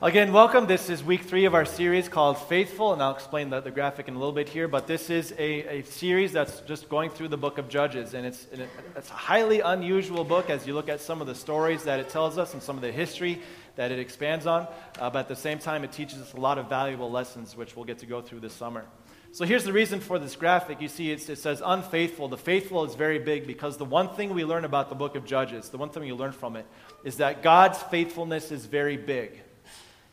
Again, welcome. This is week three of our series called Faithful, and I'll explain the, the graphic in a little bit here. But this is a, a series that's just going through the book of Judges, and it's, and it, it's a highly unusual book as you look at some of the stories that it tells us and some of the history that it expands on. Uh, but at the same time, it teaches us a lot of valuable lessons, which we'll get to go through this summer. So here's the reason for this graphic. You see, it says unfaithful. The faithful is very big because the one thing we learn about the book of Judges, the one thing you learn from it, is that God's faithfulness is very big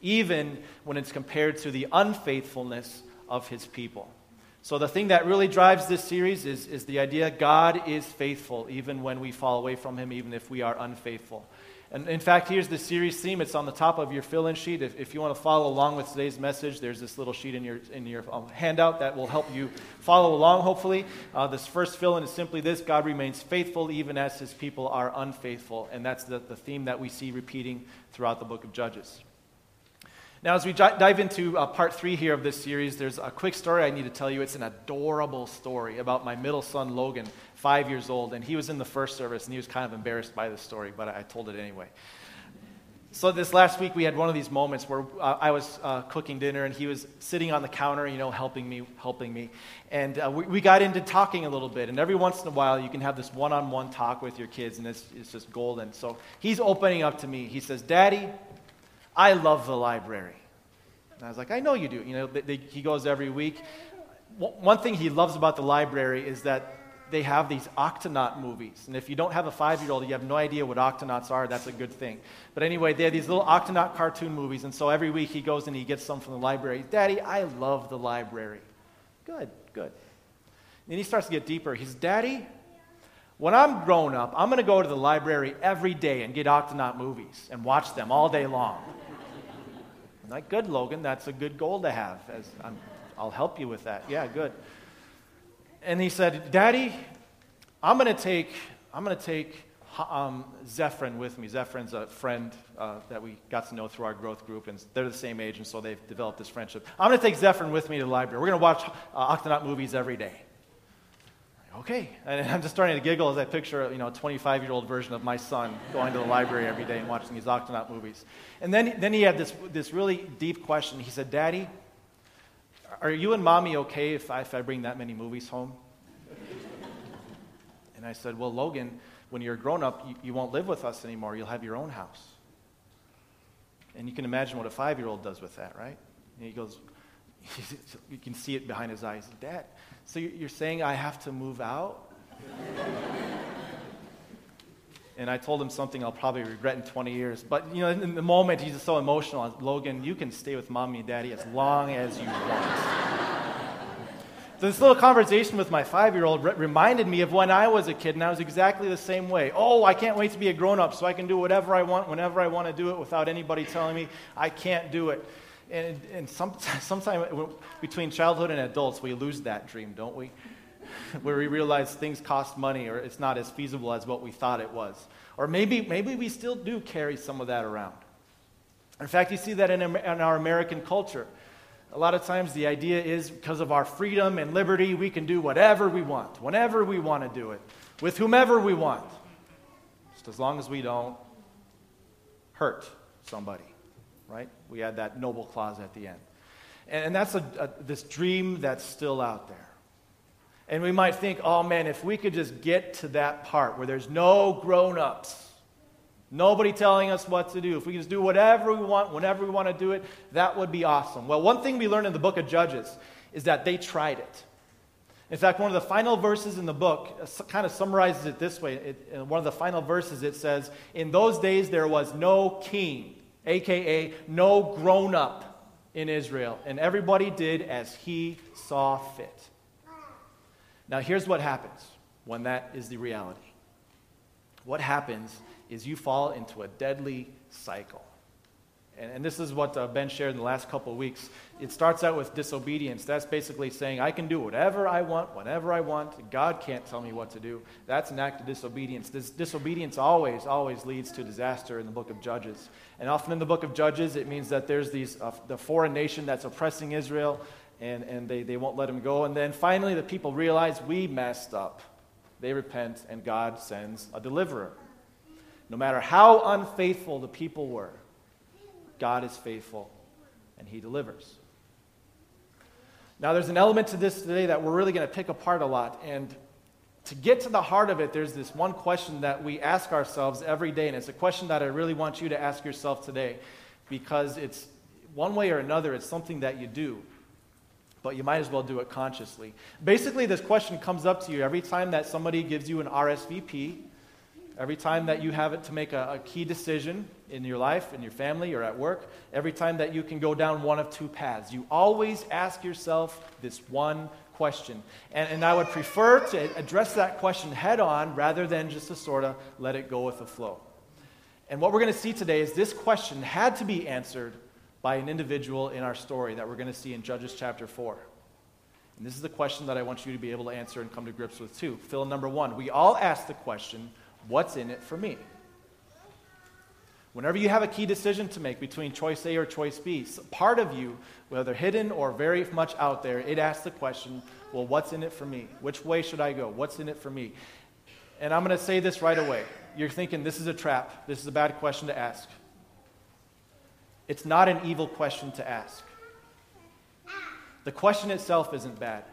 even when it's compared to the unfaithfulness of his people. So, the thing that really drives this series is, is the idea God is faithful even when we fall away from him, even if we are unfaithful. And in fact, here's the series theme. It's on the top of your fill in sheet. If, if you want to follow along with today's message, there's this little sheet in your, in your um, handout that will help you follow along, hopefully. Uh, this first fill in is simply this God remains faithful even as his people are unfaithful. And that's the, the theme that we see repeating throughout the book of Judges. Now, as we dive into uh, part three here of this series, there's a quick story I need to tell you. It's an adorable story about my middle son, Logan, five years old. And he was in the first service, and he was kind of embarrassed by the story, but I told it anyway. So, this last week, we had one of these moments where uh, I was uh, cooking dinner, and he was sitting on the counter, you know, helping me, helping me. And uh, we, we, got into talking a little bit. And every once in a while, you can have this one on one talk with your kids, and it's, it's just golden. So, he's opening up to me. He says, Daddy, I love the library. And I was like, I know you do. You know, they, they, he goes every week. One thing he loves about the library is that they have these Octonaut movies. And if you don't have a five year old, you have no idea what Octonauts are, that's a good thing. But anyway, they have these little Octonaut cartoon movies. And so every week he goes and he gets some from the library. Daddy, I love the library. Good, good. Then he starts to get deeper. He says, Daddy, when I'm grown up, I'm going to go to the library every day and get Octonaut movies and watch them all day long. I'm like, good, Logan, that's a good goal to have. As i will help you with that. Yeah, good. And he said, Daddy, I'm going to take, I'm going to take um, Zephyrin with me. Zephyrin's a friend uh, that we got to know through our growth group, and they're the same age, and so they've developed this friendship. I'm going to take Zephyrin with me to the library. We're going to watch uh, Octonaut movies every day okay. And I'm just starting to giggle as I picture, you know, a 25 year old version of my son going to the library every day and watching these Octonaut movies. And then, then he had this, this really deep question. He said, Daddy, are you and mommy okay if I, if I bring that many movies home? and I said, Well, Logan, when you're grown up, you, you won't live with us anymore. You'll have your own house. And you can imagine what a five year old does with that, right? And he goes, you can see it behind his eyes. Dad, so you're saying I have to move out? and I told him something I'll probably regret in 20 years. But, you know, in the moment, he's just so emotional. Logan, you can stay with mommy and daddy as long as you want. so this little conversation with my five-year-old re- reminded me of when I was a kid, and I was exactly the same way. Oh, I can't wait to be a grown-up so I can do whatever I want whenever I want to do it without anybody telling me I can't do it. And, and some, sometime between childhood and adults, we lose that dream, don't we? Where we realize things cost money or it's not as feasible as what we thought it was. Or maybe, maybe we still do carry some of that around. In fact, you see that in, in our American culture. A lot of times the idea is because of our freedom and liberty, we can do whatever we want, whenever we want to do it, with whomever we want, just as long as we don't hurt somebody right? We had that noble clause at the end. And, and that's a, a, this dream that's still out there. And we might think, oh man, if we could just get to that part where there's no grown ups, nobody telling us what to do, if we could just do whatever we want, whenever we want to do it, that would be awesome. Well, one thing we learned in the book of Judges is that they tried it. In fact, one of the final verses in the book uh, kind of summarizes it this way. It, in one of the final verses, it says, In those days there was no king aka no grown up in Israel. And everybody did as he saw fit. Now, here's what happens when that is the reality. What happens is you fall into a deadly cycle. And, and this is what uh, Ben shared in the last couple of weeks. It starts out with disobedience. That's basically saying, I can do whatever I want, whenever I want. God can't tell me what to do. That's an act of disobedience. This disobedience always, always leads to disaster in the book of Judges. And often in the book of Judges, it means that there's these, uh, the foreign nation that's oppressing Israel, and, and they, they won't let him go. And then finally, the people realize we messed up. They repent, and God sends a deliverer. No matter how unfaithful the people were, God is faithful and he delivers. Now, there's an element to this today that we're really going to pick apart a lot. And to get to the heart of it, there's this one question that we ask ourselves every day. And it's a question that I really want you to ask yourself today because it's one way or another, it's something that you do. But you might as well do it consciously. Basically, this question comes up to you every time that somebody gives you an RSVP Every time that you have it to make a, a, key decision in your life, in your family, or at work, every time that you can go down one of two paths, you always ask yourself this one question. And, and I would prefer to address that question head on rather than just to sort of let it go with the flow. And what we're going to see today is this question had to be answered by an individual in our story that we're going to see in Judges chapter 4. And this is the question that I want you to be able to answer and come to grips with too. Fill number one. We all ask the question What's in it for me? Whenever you have a key decision to make between choice A or choice B, part of you, whether hidden or very much out there, it asks the question, well, what's in it for me? Which way should I go? What's in it for me? And I'm going to say this right away. You're thinking this is a trap. This is a bad question to ask. It's not an evil question to ask. The question itself isn't bad,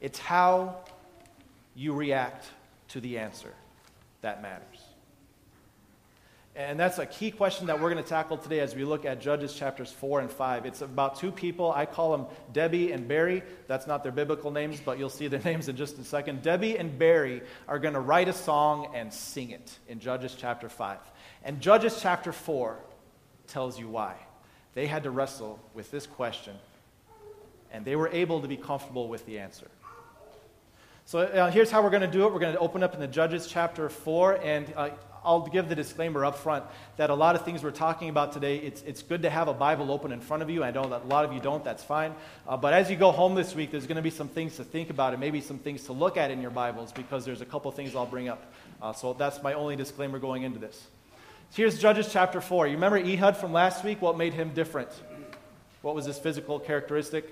it's how you react to the answer that matters. And that's a key question that we're going to tackle today as we look at Judges chapters 4 and 5. It's about two people. I call them Debbie and Barry. That's not their biblical names, but you'll see their names in just a second. Debbie and Barry are going to write a song and sing it in Judges chapter 5. And Judges chapter 4 tells you why. They had to wrestle with this question, and they were able to be comfortable with the answer. So uh, here's how we're going to do it. We're going to open up in the Judges chapter 4, and uh, I'll give the disclaimer up front that a lot of things we're talking about today, it's, it's good to have a Bible open in front of you. I know that a lot of you don't, that's fine. Uh, but as you go home this week, there's going to be some things to think about and maybe some things to look at in your Bibles because there's a couple things I'll bring up. Uh, so that's my only disclaimer going into this. So here's Judges chapter 4. You remember Ehud from last week? What made him different? What was his physical characteristic?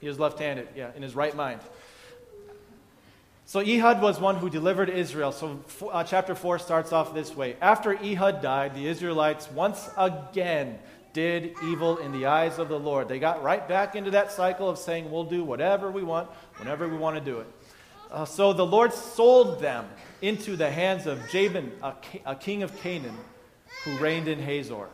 He was left handed, yeah, in his right mind. So Ehud was one who delivered Israel. So uh, chapter 4 starts off this way. After Ehud died, the Israelites once again did evil in the eyes of the Lord. They got right back into that cycle of saying, we'll do whatever we want, whenever we want to do it. Uh, so the Lord sold them into the hands of Jabin, a, a king of Canaan, who reigned in Hazor.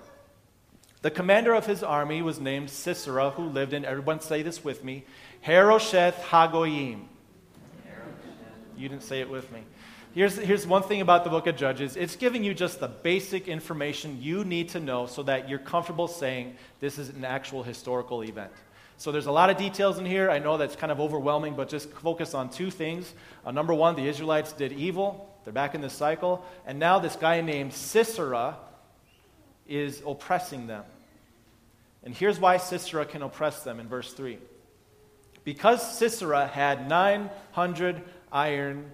The commander of his army was named Sisera, who lived in, everyone say this with me, Harosheth Hagoyim. You didn't say it with me. Here's, here's one thing about the book of Judges it's giving you just the basic information you need to know so that you're comfortable saying this is an actual historical event. So there's a lot of details in here. I know that's kind of overwhelming, but just focus on two things. Uh, number one, the Israelites did evil, they're back in this cycle. And now this guy named Sisera is oppressing them. And here's why Sisera can oppress them in verse 3. Because Sisera had 900 iron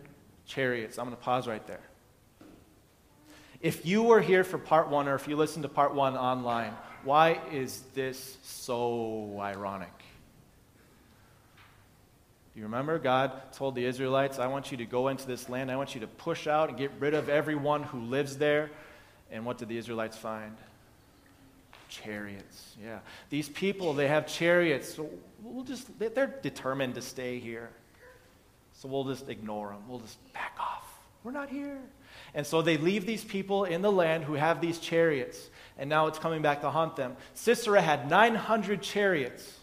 chariots. I'm going to pause right there. If you were here for part one, or if you listened to part one online, why is this so ironic? Do you remember God told the Israelites, I want you to go into this land, I want you to push out and get rid of everyone who lives there. And what did the Israelites find? Chariots. Yeah. These people, they have chariots. So we'll just, they're determined to stay here. So we'll just ignore them. We'll just back off. We're not here. And so they leave these people in the land who have these chariots, and now it's coming back to haunt them. Sisera had 900 chariots,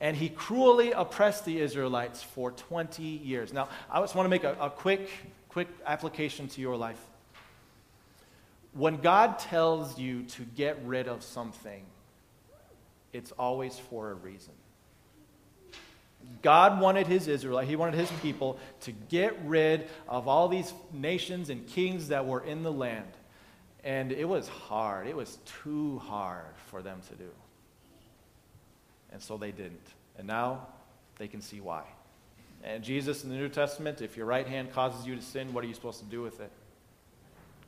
and he cruelly oppressed the Israelites for 20 years. Now, I just want to make a, a quick, quick application to your life. When God tells you to get rid of something, it's always for a reason. God wanted his Israelite, he wanted his people to get rid of all these nations and kings that were in the land. And it was hard. It was too hard for them to do. And so they didn't. And now they can see why. And Jesus in the New Testament, if your right hand causes you to sin, what are you supposed to do with it?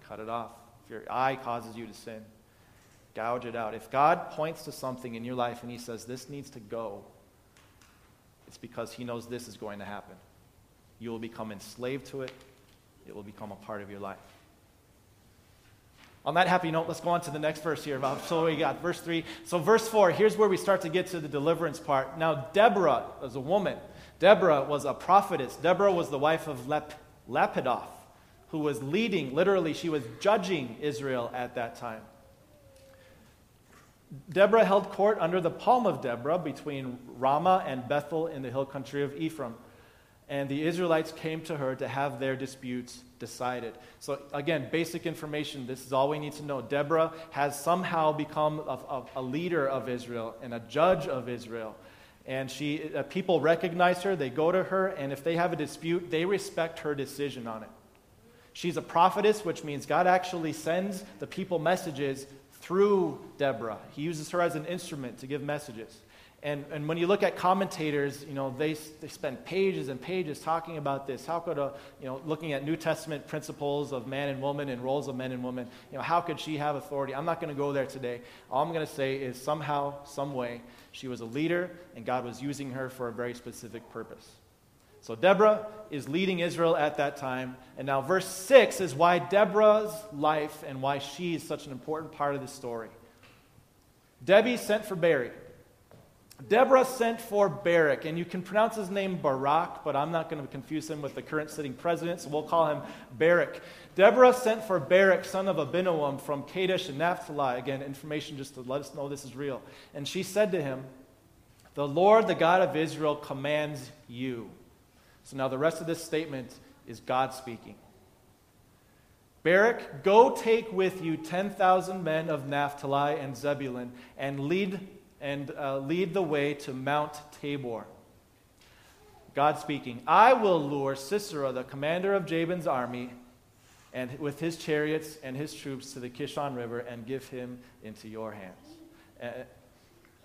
Cut it off. If your eye causes you to sin, gouge it out. If God points to something in your life and he says, this needs to go, it's because he knows this is going to happen. You will become enslaved to it, it will become a part of your life. On that happy note, let's go on to the next verse here. So we got verse 3. So, verse 4, here's where we start to get to the deliverance part. Now, Deborah was a woman. Deborah was a prophetess. Deborah was the wife of Lep- Lapidoth, who was leading, literally, she was judging Israel at that time. Deborah held court under the palm of Deborah between Ramah and Bethel in the hill country of Ephraim and the Israelites came to her to have their disputes decided. So, again, basic information. This is all we need to know. Deborah has somehow become a, a, a leader of Israel and a judge of Israel. And she, uh, people recognize her, they go to her, and if they have a dispute, they respect her decision on it. She's a prophetess, which means God actually sends the people messages through Deborah. He uses her as an instrument to give messages. And, and when you look at commentators, you know, they, they spend pages and pages talking about this. How could a, you know, looking at New Testament principles of man and woman and roles of men and women, you know, how could she have authority? I'm not going to go there today. All I'm going to say is somehow, some way, she was a leader and God was using her for a very specific purpose. So Deborah is leading Israel at that time. And now, verse 6 is why Deborah's life and why she is such an important part of the story. Debbie sent for Barry. Deborah sent for Barak, and you can pronounce his name Barak, but I'm not going to confuse him with the current sitting president, so we'll call him Barak. Deborah sent for Barak, son of Abinoam, from Kadesh and Naphtali. Again, information just to let us know this is real. And she said to him, The Lord, the God of Israel, commands you. So now the rest of this statement is God speaking. Barak, go take with you 10,000 men of Naphtali and Zebulun and lead and uh, lead the way to Mount Tabor. God speaking, I will lure Sisera, the commander of Jabin's army, and with his chariots and his troops to the Kishon River and give him into your hands.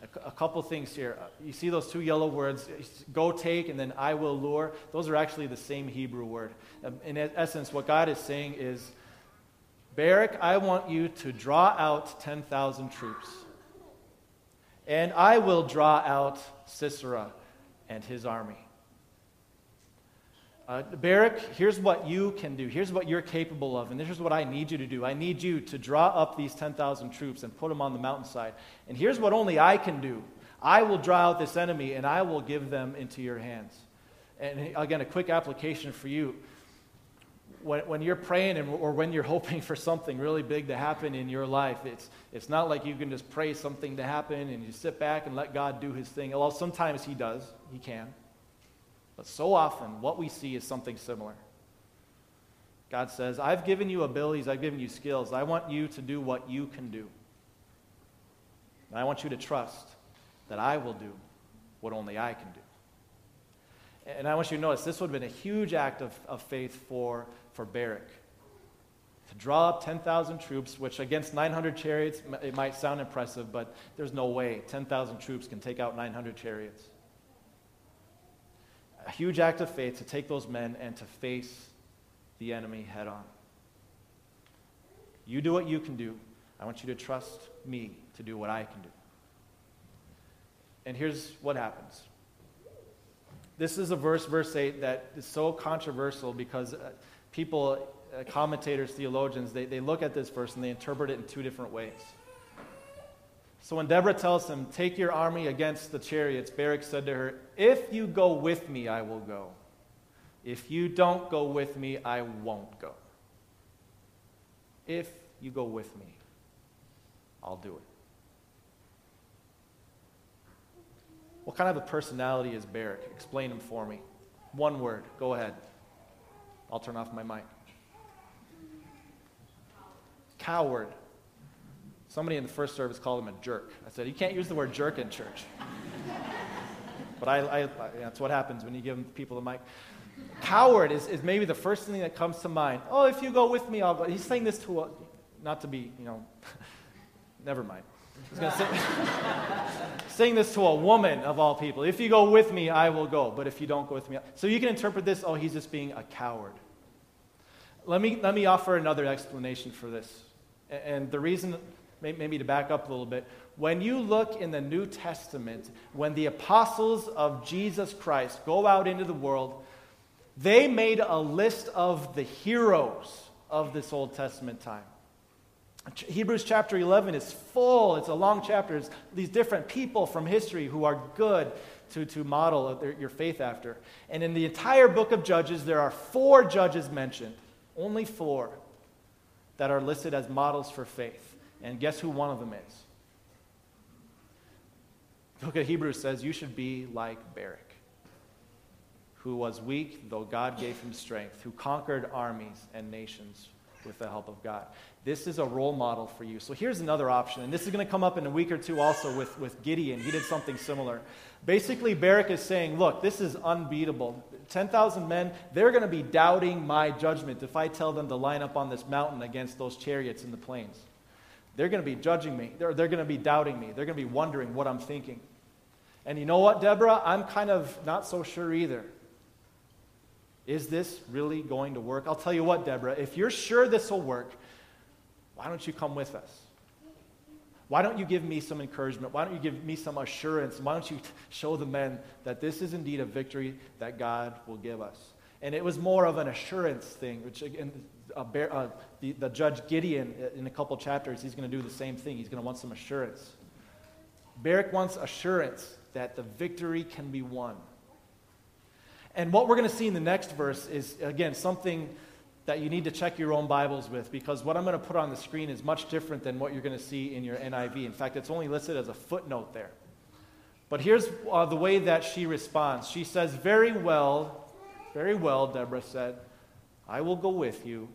Uh, a, a couple things here. Uh, you see those two yellow words, go take and then I will lure? Those are actually the same Hebrew word. Um, in essence, what God is saying is, Barak, I want you to draw out 10,000 troops and I will draw out Sisera and his army. Uh, Barak, here's what you can do. Here's what you're capable of. And this is what I need you to do. I need you to draw up these 10,000 troops and put them on the mountainside. And here's what only I can do I will draw out this enemy and I will give them into your hands. And again, a quick application for you when, when you're praying and, or when you're hoping for something really big to happen in your life, it's, it's not like you can just pray something to happen and you sit back and let God do his thing. Well, sometimes he does, he can. But so often, what we see is something similar. God says, I've given you abilities, I've given you skills. I want you to do what you can do. And I want you to trust that I will do what only I can do. And I want you to notice this would have been a huge act of, of faith for for Barak. To draw up 10,000 troops, which against 900 chariots, it might sound impressive, but there's no way 10,000 troops can take out 900 chariots. A huge act of faith to take those men and to face the enemy head on. You do what you can do. I want you to trust me to do what I can do. And here's what happens. This is a verse, verse 8, that is so controversial because uh, people, uh, commentators, theologians, they, they look at this verse and they interpret it in two different ways. So when Deborah tells him, Take your army against the chariots, Barak said to her, If you go with me, I will go. If you don't go with me, I won't go. If you go with me, I'll do it. What kind of a personality is Barak? Explain him for me. One word. Go ahead. I'll turn off my mic. Coward. Somebody in the first service called him a jerk. I said, You can't use the word jerk in church. but I, I, I, that's what happens when you give people the mic. Coward is, is maybe the first thing that comes to mind. Oh, if you go with me, I'll go. He's saying this to a, not to be, you know, never mind. He's going to say, saying this to a woman of all people. If you go with me, I will go. But if you don't go with me, so you can interpret this. Oh, he's just being a coward. Let me, let me offer another explanation for this. And the reason, maybe to back up a little bit, when you look in the New Testament, when the apostles of Jesus Christ go out into the world, they made a list of the heroes of this Old Testament time. Hebrews chapter 11 is full, it's a long chapter. It's these different people from history who are good to, to model their, your faith after. And in the entire book of Judges, there are four judges mentioned, only four, that are listed as models for faith. And guess who one of them is? The book of Hebrews says you should be like Barak, who was weak, though God gave him strength, who conquered armies and nations with the help of God. This is a role model for you. So here's another option, and this is going to come up in a week or two also with, with Gideon. He did something similar. Basically, Barak is saying, Look, this is unbeatable. 10,000 men, they're going to be doubting my judgment if I tell them to line up on this mountain against those chariots in the plains. They're going to be judging me. They're, they're going to be doubting me. They're going to be wondering what I'm thinking. And you know what, Deborah? I'm kind of not so sure either. Is this really going to work? I'll tell you what, Deborah, if you're sure this will work, why don't you come with us? Why don't you give me some encouragement? Why don't you give me some assurance? Why don't you show the men that this is indeed a victory that God will give us? And it was more of an assurance thing, which again, uh, uh, the, the judge Gideon, uh, in a couple chapters, he's going to do the same thing. He's going to want some assurance. Barak wants assurance that the victory can be won. And what we're going to see in the next verse is, again, something that you need to check your own Bibles with because what I'm going to put on the screen is much different than what you're going to see in your NIV. In fact, it's only listed as a footnote there. But here's uh, the way that she responds. She says, Very well, very well, Deborah said, I will go with you.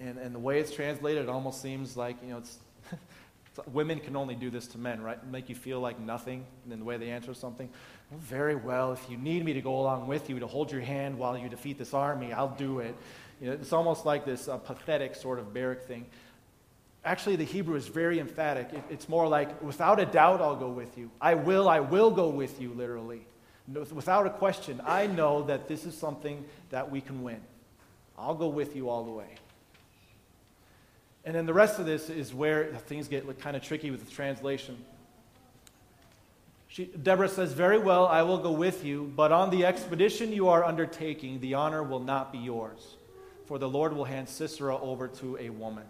And, and the way it's translated, it almost seems like, you know, it's, women can only do this to men, right? Make you feel like nothing in the way they answer something. Well, very well, if you need me to go along with you to hold your hand while you defeat this army, I'll do it. You know, it's almost like this uh, pathetic sort of Barak thing. Actually, the Hebrew is very emphatic. It, it's more like, without a doubt, I'll go with you. I will, I will go with you, literally. Without a question, I know that this is something that we can win. I'll go with you all the way. And then the rest of this is where things get kind of tricky with the translation. She, Deborah says, Very well, I will go with you, but on the expedition you are undertaking, the honor will not be yours for the Lord will hand Sisera over to a woman.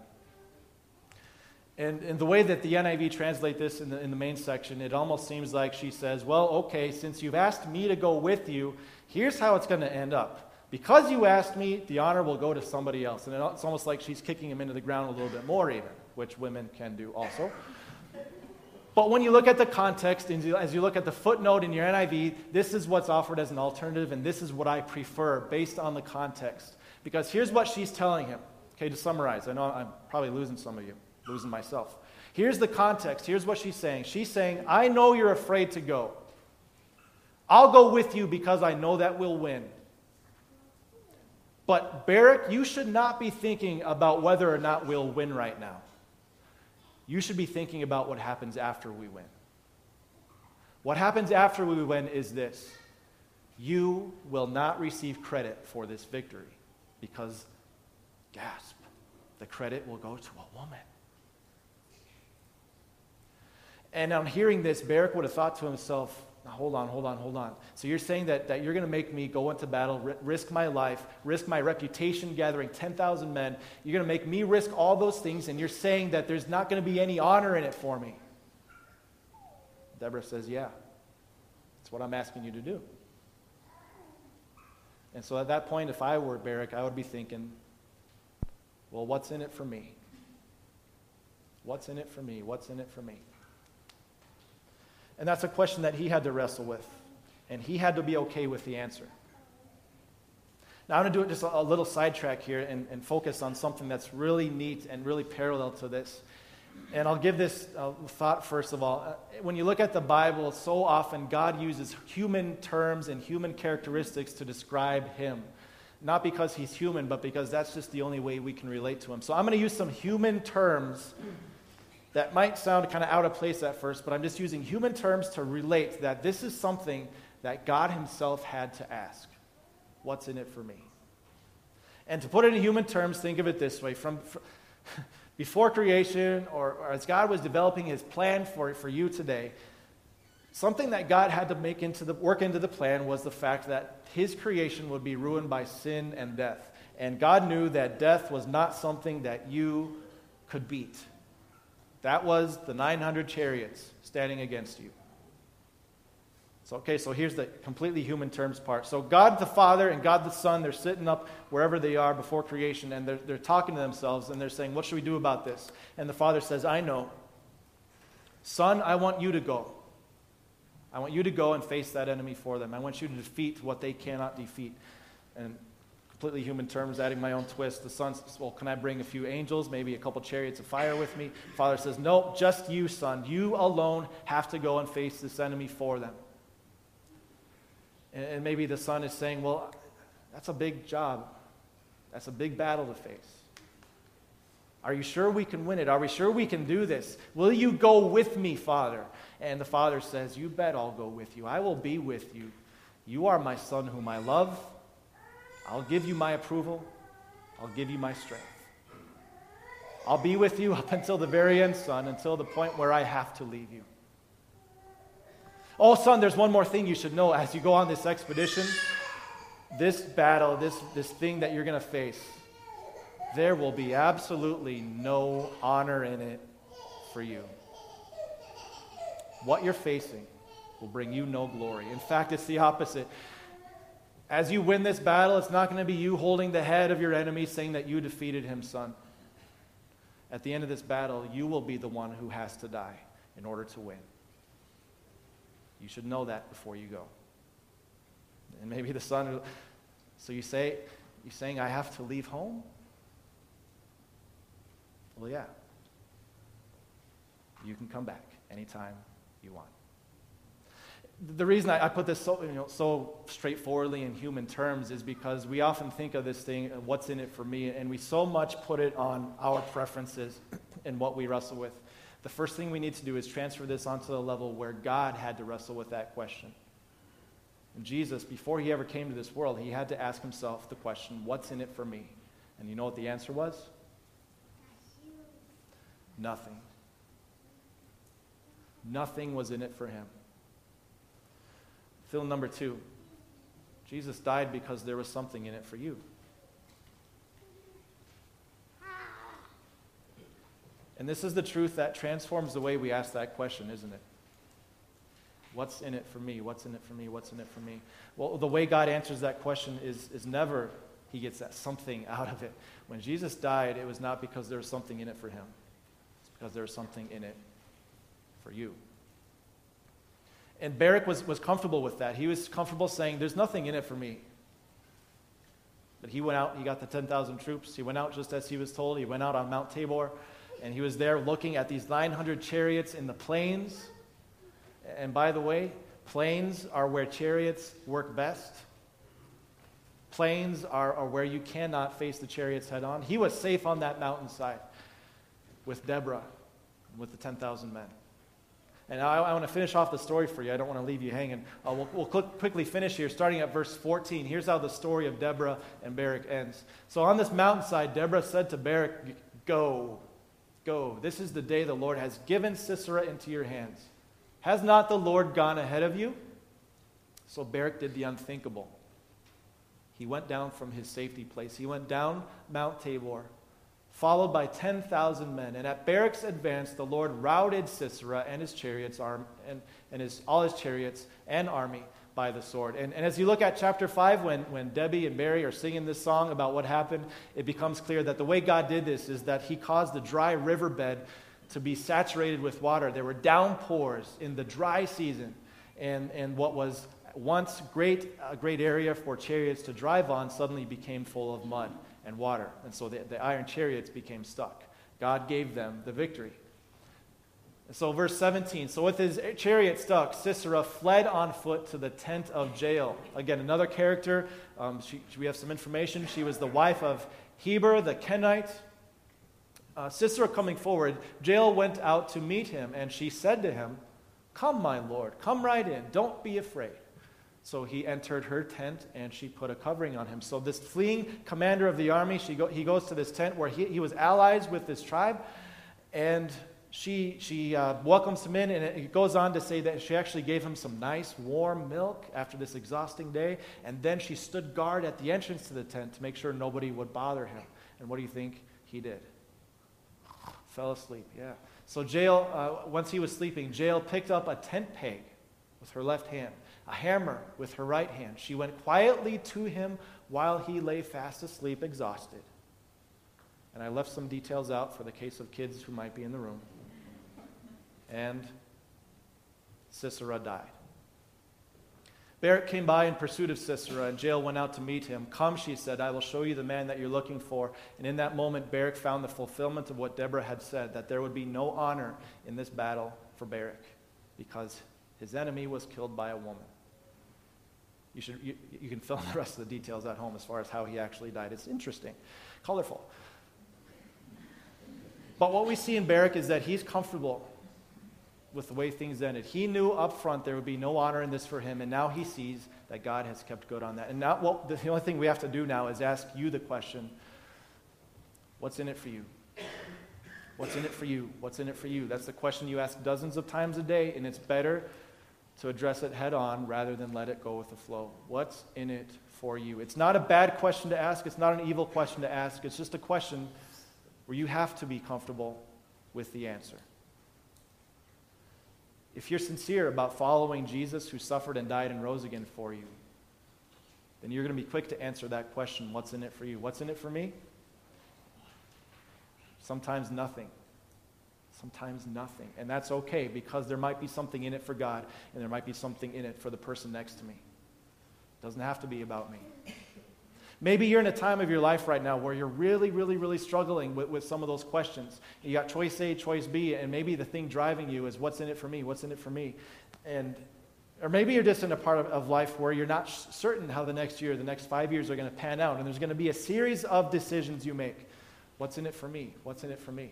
And, and the way that the NIV translate this in the, in the main section, it almost seems like she says, Well, okay, since you've asked me to go with you, here's how it's going to end up. Because you asked me, the honor will go to somebody else. And it's almost like she's kicking him into the ground a little bit more, even, which women can do also. But when you look at the context, and as you look at the footnote in your NIV, this is what's offered as an alternative, and this is what I prefer based on the context. Because here's what she's telling him. Okay, to summarize, I know I'm probably losing some of you, losing myself. Here's the context. Here's what she's saying. She's saying, I know you're afraid to go. I'll go with you because I know that we'll win. But Barak, you should not be thinking about whether or not we'll win right now. You should be thinking about what happens after we win. What happens after we win is this you will not receive credit for this victory because, gasp, the credit will go to a woman. And on hearing this, Barak would have thought to himself, hold on, hold on, hold on. So you're saying that, that you're going to make me go into battle, risk my life, risk my reputation gathering 10,000 men. You're going to make me risk all those things, and you're saying that there's not going to be any honor in it for me. Deborah says, Yeah, that's what I'm asking you to do. And so at that point, if I were Barak, I would be thinking, well, what's in it for me? What's in it for me? What's in it for me? And that's a question that he had to wrestle with. And he had to be okay with the answer. Now, I'm going to do it just a, little sidetrack here and, and focus on something that's really neat and really parallel to this. And I'll give this uh, thought first of all. Uh, when you look at the Bible, so often God uses human terms and human characteristics to describe Him. Not because He's human, but because that's just the only way we can relate to Him. So I'm going to use some human terms that might sound kind of out of place at first, but I'm just using human terms to relate that this is something that God Himself had to ask What's in it for me? And to put it in human terms, think of it this way from, from before creation or, or, as God was developing his plan for, for you today, something that God had to make into the work into the plan was the fact that his creation would be ruined by sin and death. And God knew that death was not something that you could beat. That was the 900 chariots standing against you. So, okay, so here's the completely human terms part. So, God the Father and God the Son, they're sitting up wherever they are before creation, and they're, they're talking to themselves, and they're saying, What should we do about this? And the Father says, I know. Son, I want you to go. I want you to go and face that enemy for them. I want you to defeat what they cannot defeat. And completely human terms, adding my own twist, the son says, Well, can I bring a few angels, maybe a couple chariots of fire with me? Father says, No, just you, son. You alone have to go and face this enemy for them. And, maybe the son is saying, Well, that's a big job. That's a big battle to face. Are you sure we can win it? Are we sure we can do this? Will you go with me, Father? And the father says, You bet I'll go with you. I will be with you. You are my son whom I love. I'll give you my approval. I'll give you my strength. I'll be with you up until the very end, son, until the point where I have to leave you. Oh, son, there's one more thing you should know as you go on this expedition. This battle, this, this thing that you're going to face, there will be absolutely no honor in it for you. What you're facing will bring you no glory. In fact, it's the opposite. As you win this battle, it's not going to be you holding the head of your enemy saying that you defeated him, son. At the end of this battle, you will be the one who has to die in order to win. You should know that before you go. And maybe the son, so you say, you're saying I have to leave home? Well, yeah. You can come back anytime you want. The reason I, put this so, you know, so straightforwardly in human terms is because we often think of this thing, uh, what's in it for me, and we so much put it on our preferences and what we wrestle with. The first thing we need to do is transfer this onto the level where God had to wrestle with that question. And Jesus, before he ever came to this world, he had to ask himself the question, What's in it for me? And you know what the answer was? Nothing. Nothing was in it for him. Fill number two Jesus died because there was something in it for you. And this is the truth that transforms the way we ask that question, isn't it? What's in it for me? What's in it for me? What's in it for me? Well, the way God answers that question is, is never he gets that something out of it. When Jesus died, it was not because there was something in it for him, it's because there was something in it for you. And Barak was, was comfortable with that. He was comfortable saying, There's nothing in it for me. But he went out, he got the 10,000 troops. He went out just as he was told. He went out on Mount Tabor, and he was there looking at these 900 chariots in the plains. And by the way, plains are where chariots work best. Plains are, are where you cannot face the chariots head on. He was safe on that mountainside with Deborah, with the 10,000 men. And I, I want to finish off the story for you. I don't want to leave you hanging. Uh, we'll, we'll quickly finish here, starting at verse 14. Here's how the story of Deborah and Barak ends. So on this mountainside, Deborah said to Barak, Go, go. This is the day the Lord has given Sisera into your hands. Has not the Lord gone ahead of you? So Barak did the unthinkable. He went down from his safety place. He went down Mount Tabor followed by 10,000 men. And at Barak's advance, the Lord routed Sisera and his chariots, arm, and, and his, all his chariots and army by the sword. And, and as you look at chapter 5, when, when Debbie and Barry are singing this song about what happened, it becomes clear that the way God did this is that he caused the dry riverbed to be saturated with water. There were downpours in the dry season. And, and what was once great, a great area for chariots to drive on suddenly became full of mud and water. And so the, the iron chariots became stuck. God gave them the victory. And so, verse 17 so with his chariot stuck, Sisera fled on foot to the tent of Jael. Again, another character. Um, she, we have some information. She was the wife of Heber the Kenite. Uh, Sisera coming forward, Jael went out to meet him, and she said to him, Come, my lord, come right in. Don't be afraid. So he entered her tent and she put a covering on him. So, this fleeing commander of the army, she go, he goes to this tent where he, he was allies with this tribe. And she, she uh, welcomes him in, and it goes on to say that she actually gave him some nice warm milk after this exhausting day. And then she stood guard at the entrance to the tent to make sure nobody would bother him. And what do you think he did? Fell asleep, yeah. So Jael, uh, once he was sleeping, Jael picked up a tent peg with her left hand, a hammer with her right hand. She went quietly to him while he lay fast asleep, exhausted. And I left some details out for the case of kids who might be in the room. And Sisera died. Barak came by in pursuit of Sisera, and Jael went out to meet him. Come, she said, I will show you the man that you're looking for. And in that moment, Barak found the fulfillment of what Deborah had said that there would be no honor in this battle for Barak because his enemy was killed by a woman. You, should, you, you can fill in the rest of the details at home as far as how he actually died. It's interesting, colorful. But what we see in Barak is that he's comfortable with the way things ended. He knew up front there would be no honor in this for him, and now he sees that God has kept good on that. And now, well, the only thing we have to do now is ask you the question what's in it for you? What's in it for you? What's in it for you? That's the question you ask dozens of times a day, and it's better to address it head on rather than let it go with the flow. What's in it for you? It's not a bad question to ask, it's not an evil question to ask. It's just a question where you have to be comfortable with the answer. If you're sincere about following Jesus who suffered and died and rose again for you, then you're going to be quick to answer that question what's in it for you? What's in it for me? Sometimes nothing. Sometimes nothing. And that's okay because there might be something in it for God and there might be something in it for the person next to me. It doesn't have to be about me. Maybe you're in a time of your life right now where you're really, really, really struggling with, with some of those questions. You got choice A, choice B, and maybe the thing driving you is what's in it for me? What's in it for me? And or maybe you're just in a part of, of life where you're not certain how the next year, the next five years are going to pan out, and there's going to be a series of decisions you make. What's in it for me? What's in it for me?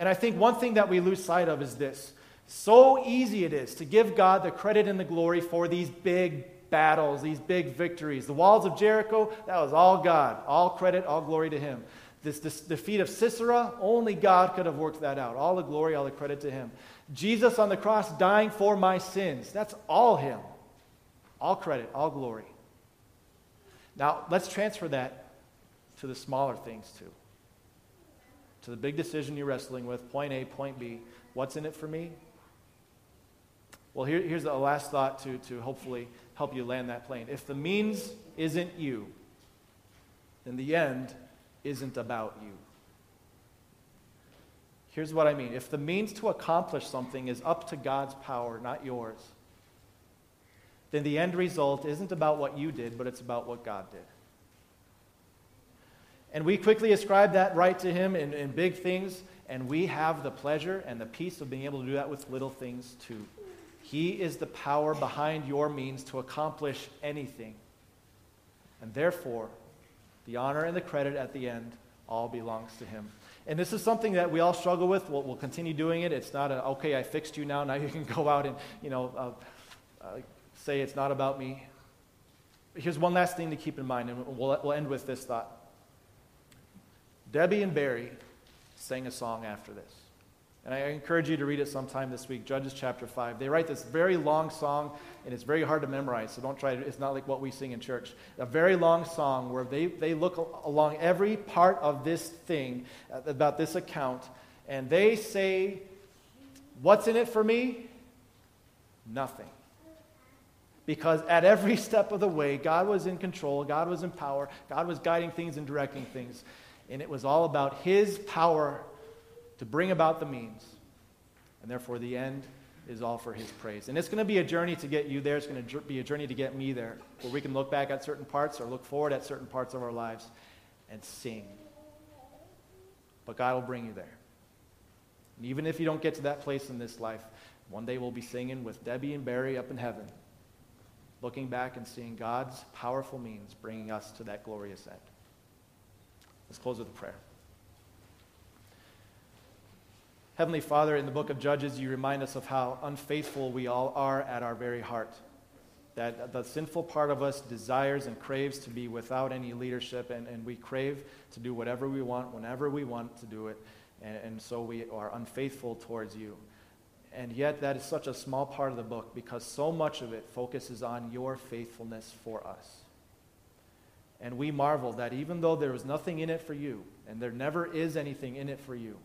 And I think one thing that we lose sight of is this. So easy it is to give God the credit and the glory for these big battles, these big victories. The walls of Jericho, that was all God. All credit, all glory to Him. This, this defeat of Sisera, only God could have worked that out. All the glory, all the credit to Him. Jesus on the cross dying for my sins, that's all Him. All credit, all glory. Now, let's transfer that to the smaller things too. To the big decision you're wrestling with, point A, point B. What's in it for me? Well, here, here's the last thought to, to hopefully help you land that plane. If the means isn't you, then the end isn't about you. Here's what I mean if the means to accomplish something is up to God's power, not yours, then the end result isn't about what you did, but it's about what God did. And we quickly ascribe that right to Him in, in big things, and we have the pleasure and the peace of being able to do that with little things too. He is the power behind your means to accomplish anything. And therefore, the honor and the credit at the end all belongs to Him. And this is something that we all struggle with. We'll, we'll continue doing it. It's not a, okay, I fixed you now. Now you can go out and, you know, uh, uh, say it's not about me. Here's one last thing to keep in mind, and we'll, we'll end with this thought. Debbie and Barry sang a song after this. And I encourage you to read it sometime this week, Judges chapter 5. They write this very long song, and it's very hard to memorize, so don't try to, it's not like what we sing in church. A very long song where they, they look along every part of this thing, uh, about this account, and they say, What's in it for me? Nothing. Because at every step of the way, God was in control, God was in power, God was guiding things and directing things. And it was all about His power to bring about the means. And therefore, the end is all for his praise. And it's going to be a journey to get you there. It's going to be a journey to get me there, where we can look back at certain parts or look forward at certain parts of our lives and sing. But God will bring you there. And even if you don't get to that place in this life, one day we'll be singing with Debbie and Barry up in heaven, looking back and seeing God's powerful means bringing us to that glorious end. Let's close with a prayer. Heavenly Father, in the book of Judges, you remind us of how unfaithful we all are at our very heart. That the sinful part of us desires and craves to be without any leadership, and, and we crave to do whatever we want, whenever we want to do it. And, and so we are unfaithful towards you. And yet, that is such a small part of the book because so much of it focuses on your faithfulness for us. And we marvel that even though there was nothing in it for you, and there never is anything in it for you,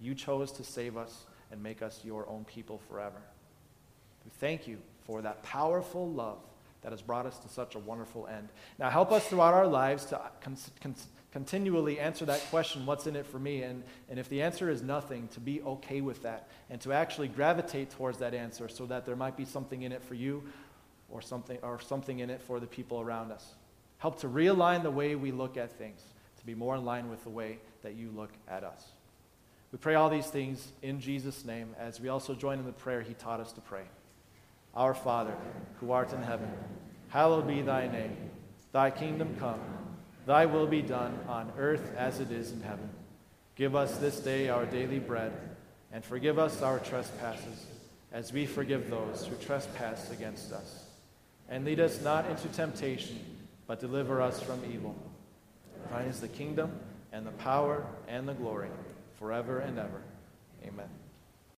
you chose to save us and make us your own people forever. We thank you for that powerful love that has brought us to such a wonderful end. Now, help us throughout our lives to con- con- continually answer that question what's in it for me? And, and if the answer is nothing, to be okay with that and to actually gravitate towards that answer so that there might be something in it for you or something, or something in it for the people around us. Help to realign the way we look at things to be more in line with the way that you look at us. We pray all these things in Jesus' name as we also join in the prayer he taught us to pray. Our Father, who art in heaven, hallowed be thy name. Thy kingdom come, thy will be done on earth as it is in heaven. Give us this day our daily bread, and forgive us our trespasses, as we forgive those who trespass against us. And lead us not into temptation, but deliver us from evil. Thine is the kingdom, and the power, and the glory, forever and ever. Amen.